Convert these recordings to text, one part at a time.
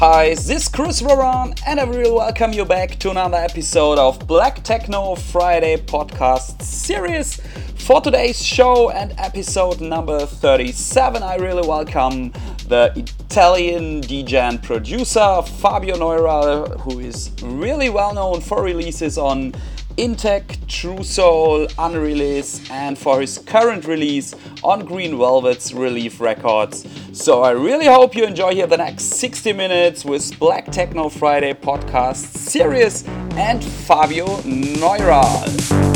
Hi, this is Chris Veron, and I will welcome you back to another episode of Black Techno Friday podcast series. For today's show and episode number 37, I really welcome the Italian DJ and producer Fabio Neural, who is really well known for releases on Intec, Truesoul, Unreleased, and for his current release on Green Velvet's Relief Records. So I really hope you enjoy here the next 60 minutes with Black Techno Friday podcast series and Fabio Neural.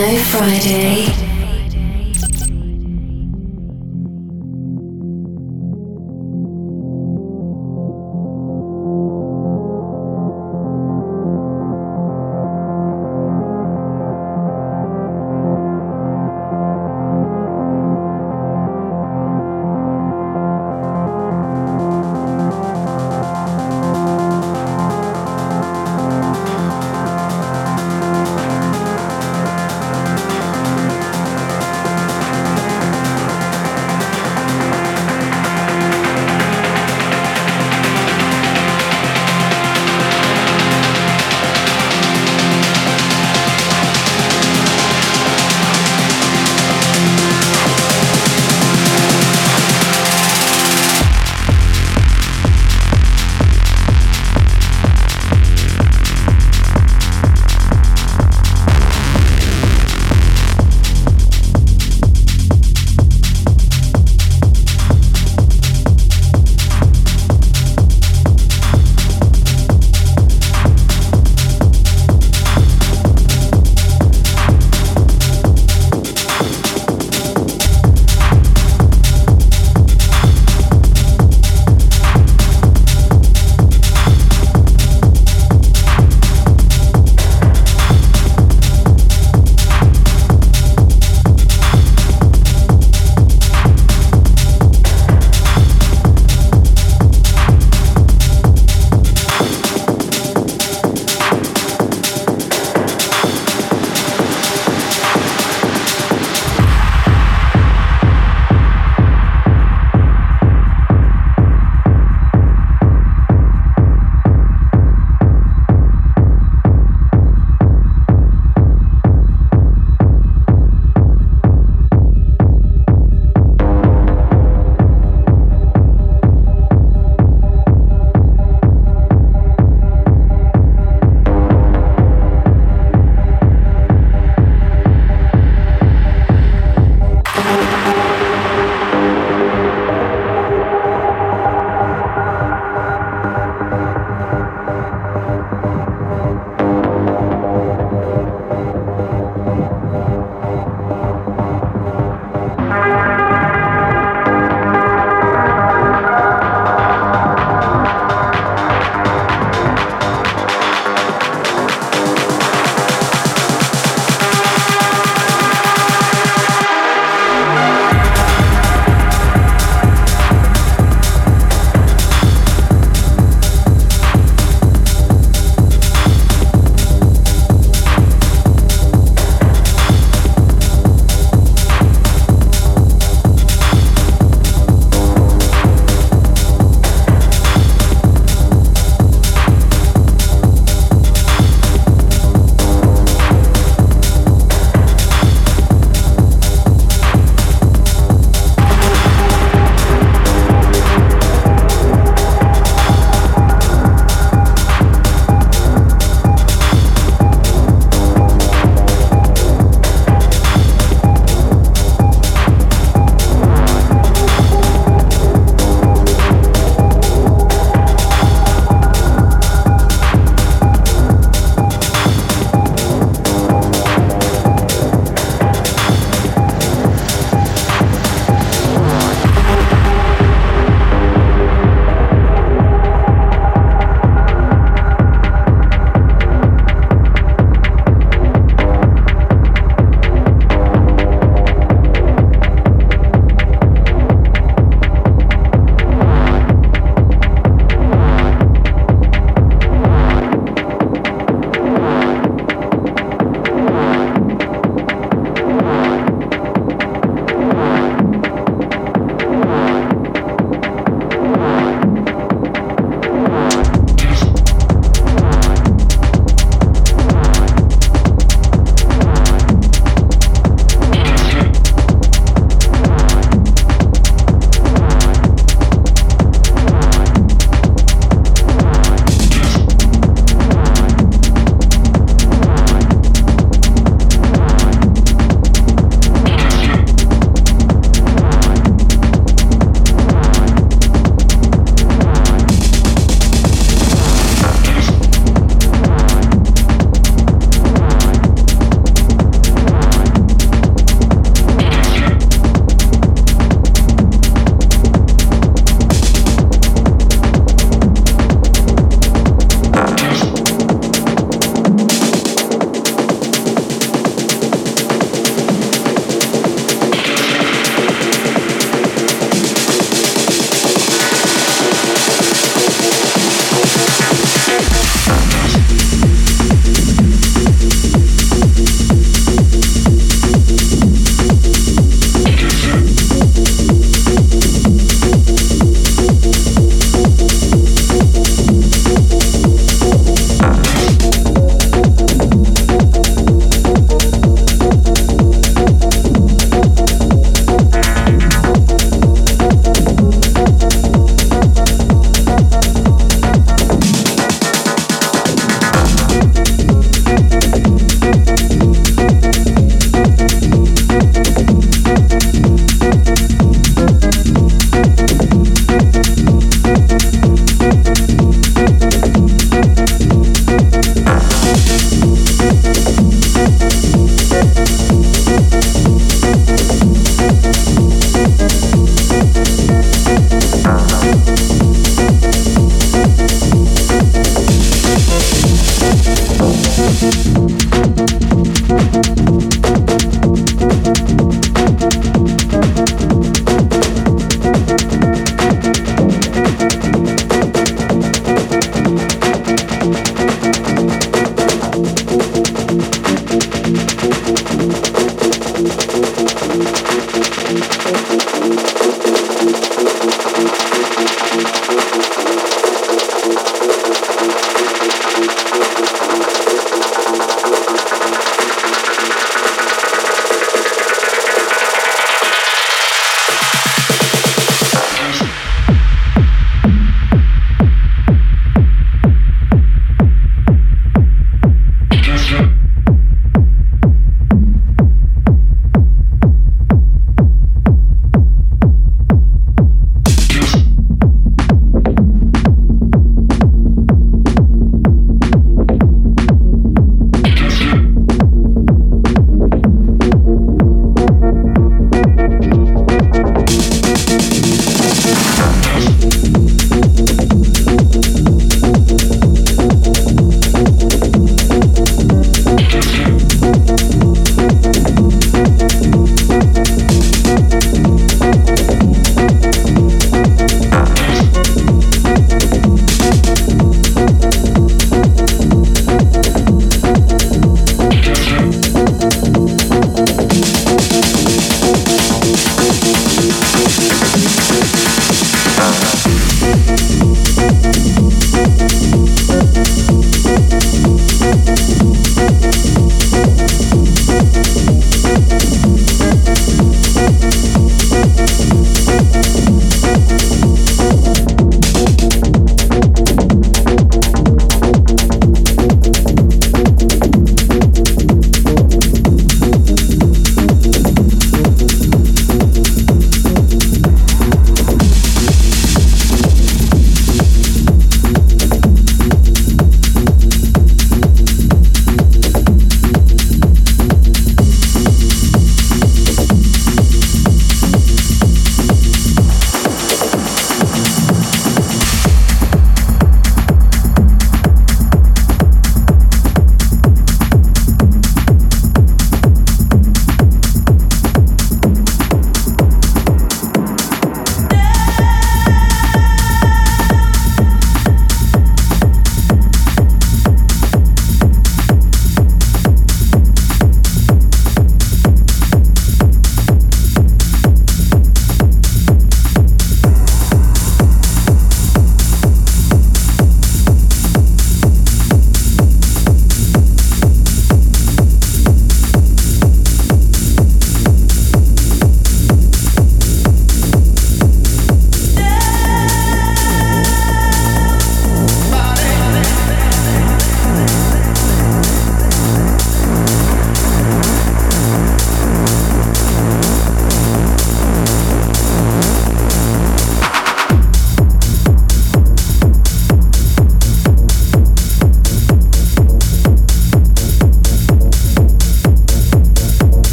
Techno Friday.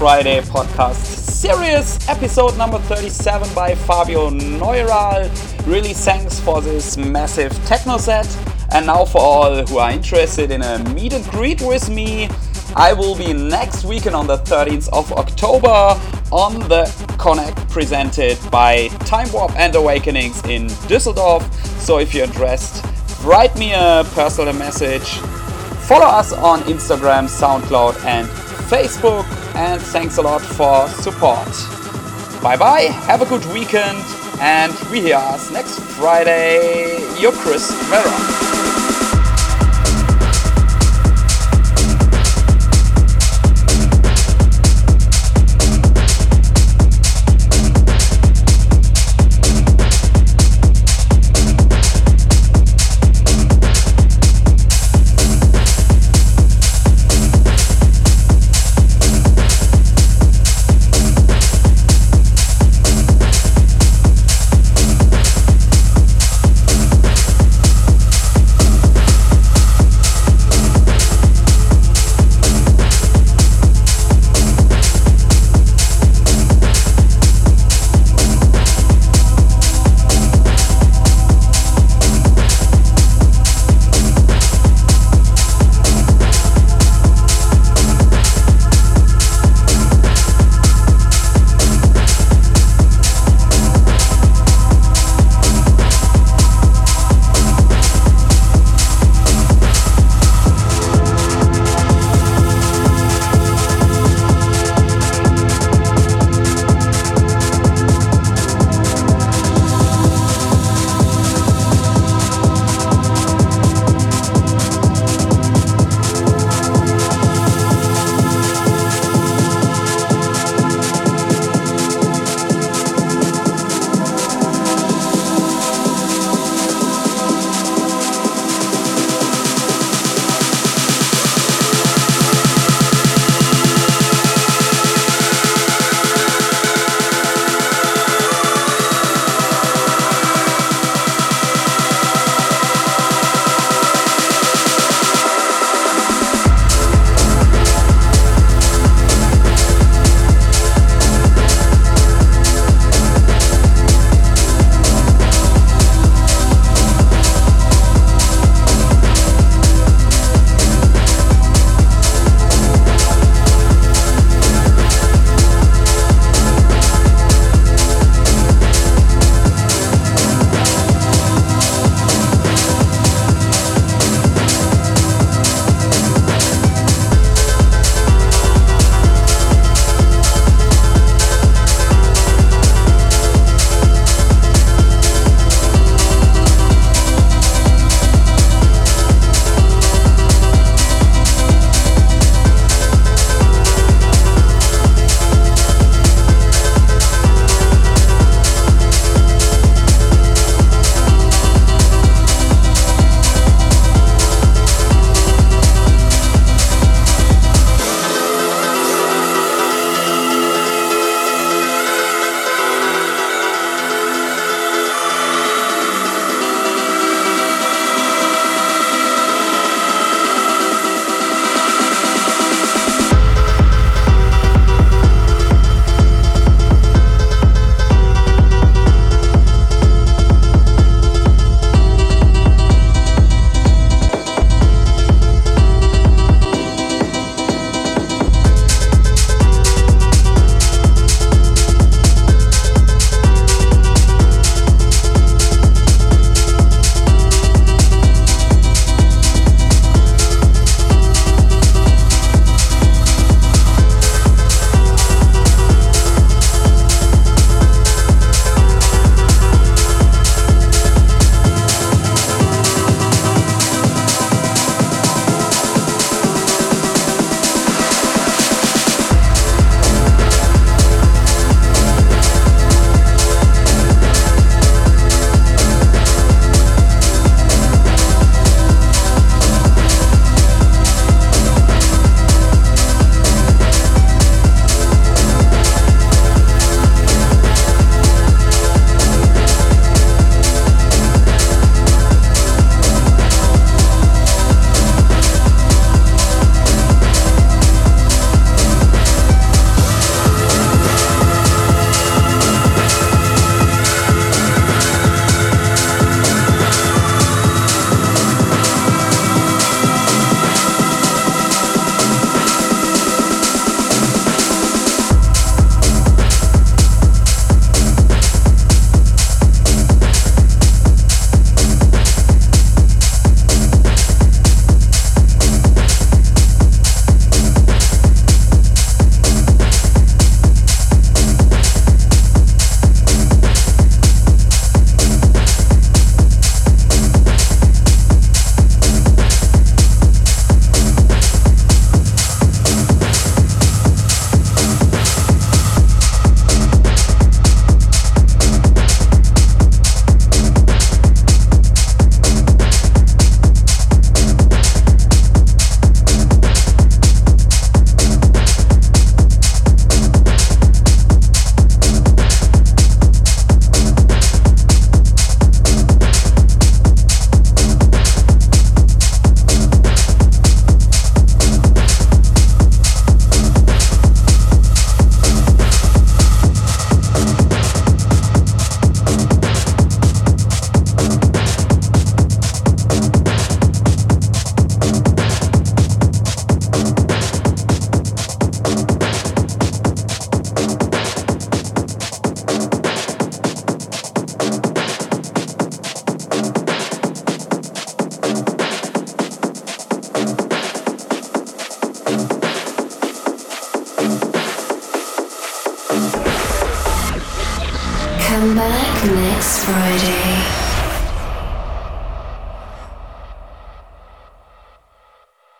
Friday podcast series, episode number 37 by Fabio Neural. Really thanks for this massive techno set. And now for all who are interested in a meet and greet with me, I will be next weekend on the 13th of October on the Connect presented by Time Warp and Awakenings in Düsseldorf. So if you're interested, write me a personal message. Follow us on Instagram, SoundCloud, and Facebook. And thanks a lot for support. Bye bye, have a good weekend, and we hear us next Friday. Your Chris Veron.